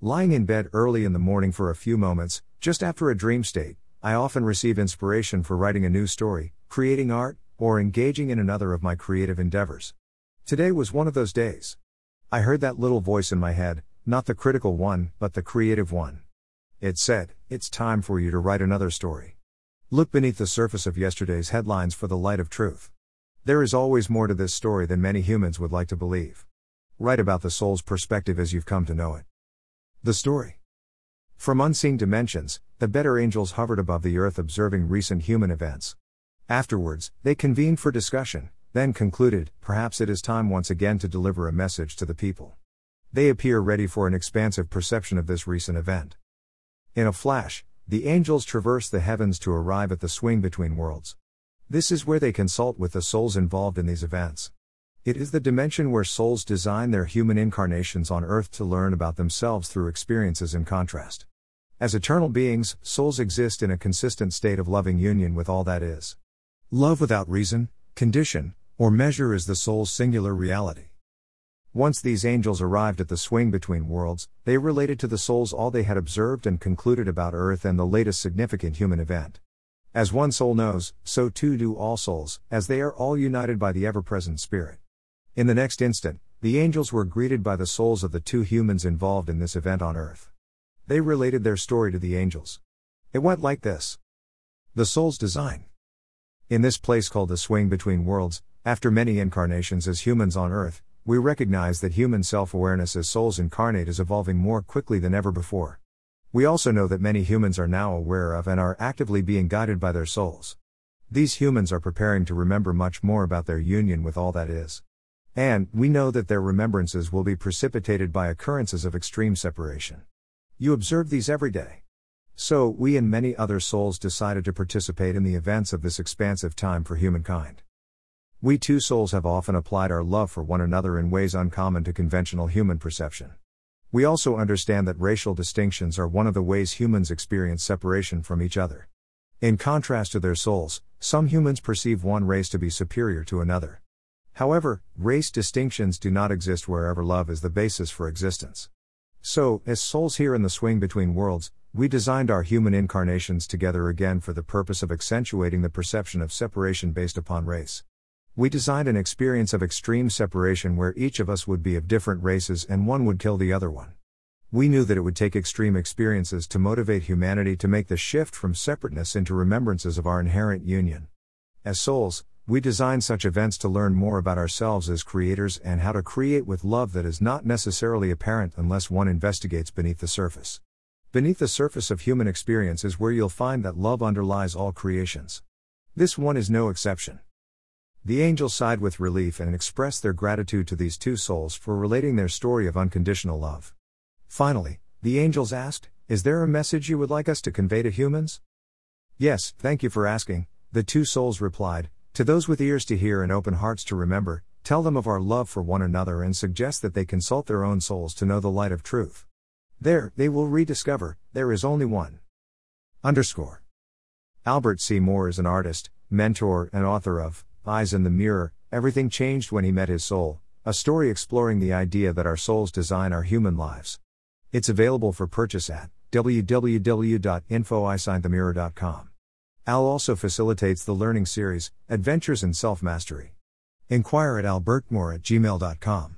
Lying in bed early in the morning for a few moments, just after a dream state, I often receive inspiration for writing a new story, creating art, or engaging in another of my creative endeavors. Today was one of those days. I heard that little voice in my head, not the critical one, but the creative one. It said, It's time for you to write another story. Look beneath the surface of yesterday's headlines for the light of truth. There is always more to this story than many humans would like to believe. Write about the soul's perspective as you've come to know it. The story. From unseen dimensions, the better angels hovered above the earth observing recent human events. Afterwards, they convened for discussion, then concluded, perhaps it is time once again to deliver a message to the people. They appear ready for an expansive perception of this recent event. In a flash, the angels traverse the heavens to arrive at the swing between worlds. This is where they consult with the souls involved in these events. It is the dimension where souls design their human incarnations on earth to learn about themselves through experiences in contrast. As eternal beings, souls exist in a consistent state of loving union with all that is. Love without reason, condition, or measure is the soul's singular reality. Once these angels arrived at the swing between worlds, they related to the souls all they had observed and concluded about Earth and the latest significant human event. As one soul knows, so too do all souls, as they are all united by the ever present Spirit. In the next instant, the angels were greeted by the souls of the two humans involved in this event on earth. They related their story to the angels. It went like this The soul's design. In this place called the swing between worlds, after many incarnations as humans on earth, we recognize that human self awareness as souls incarnate is evolving more quickly than ever before. We also know that many humans are now aware of and are actively being guided by their souls. These humans are preparing to remember much more about their union with all that is. And, we know that their remembrances will be precipitated by occurrences of extreme separation. You observe these every day. So, we and many other souls decided to participate in the events of this expansive time for humankind. We two souls have often applied our love for one another in ways uncommon to conventional human perception. We also understand that racial distinctions are one of the ways humans experience separation from each other. In contrast to their souls, some humans perceive one race to be superior to another. However, race distinctions do not exist wherever love is the basis for existence. So, as souls here in the swing between worlds, we designed our human incarnations together again for the purpose of accentuating the perception of separation based upon race. We designed an experience of extreme separation where each of us would be of different races and one would kill the other one. We knew that it would take extreme experiences to motivate humanity to make the shift from separateness into remembrances of our inherent union. As souls, we design such events to learn more about ourselves as creators and how to create with love that is not necessarily apparent unless one investigates beneath the surface. Beneath the surface of human experience is where you'll find that love underlies all creations. This one is no exception. The angels sighed with relief and expressed their gratitude to these two souls for relating their story of unconditional love. Finally, the angels asked, Is there a message you would like us to convey to humans? Yes, thank you for asking, the two souls replied, to those with ears to hear and open hearts to remember, tell them of our love for one another and suggest that they consult their own souls to know the light of truth. There, they will rediscover, there is only one. Underscore. Albert C. Moore is an artist, mentor, and author of Eyes in the Mirror Everything Changed When He Met His Soul, a story exploring the idea that our souls design our human lives. It's available for purchase at www.infoeyesinthemirror.com. Al also facilitates the learning series, Adventures in Self Mastery. Inquire at albertmoore at gmail.com.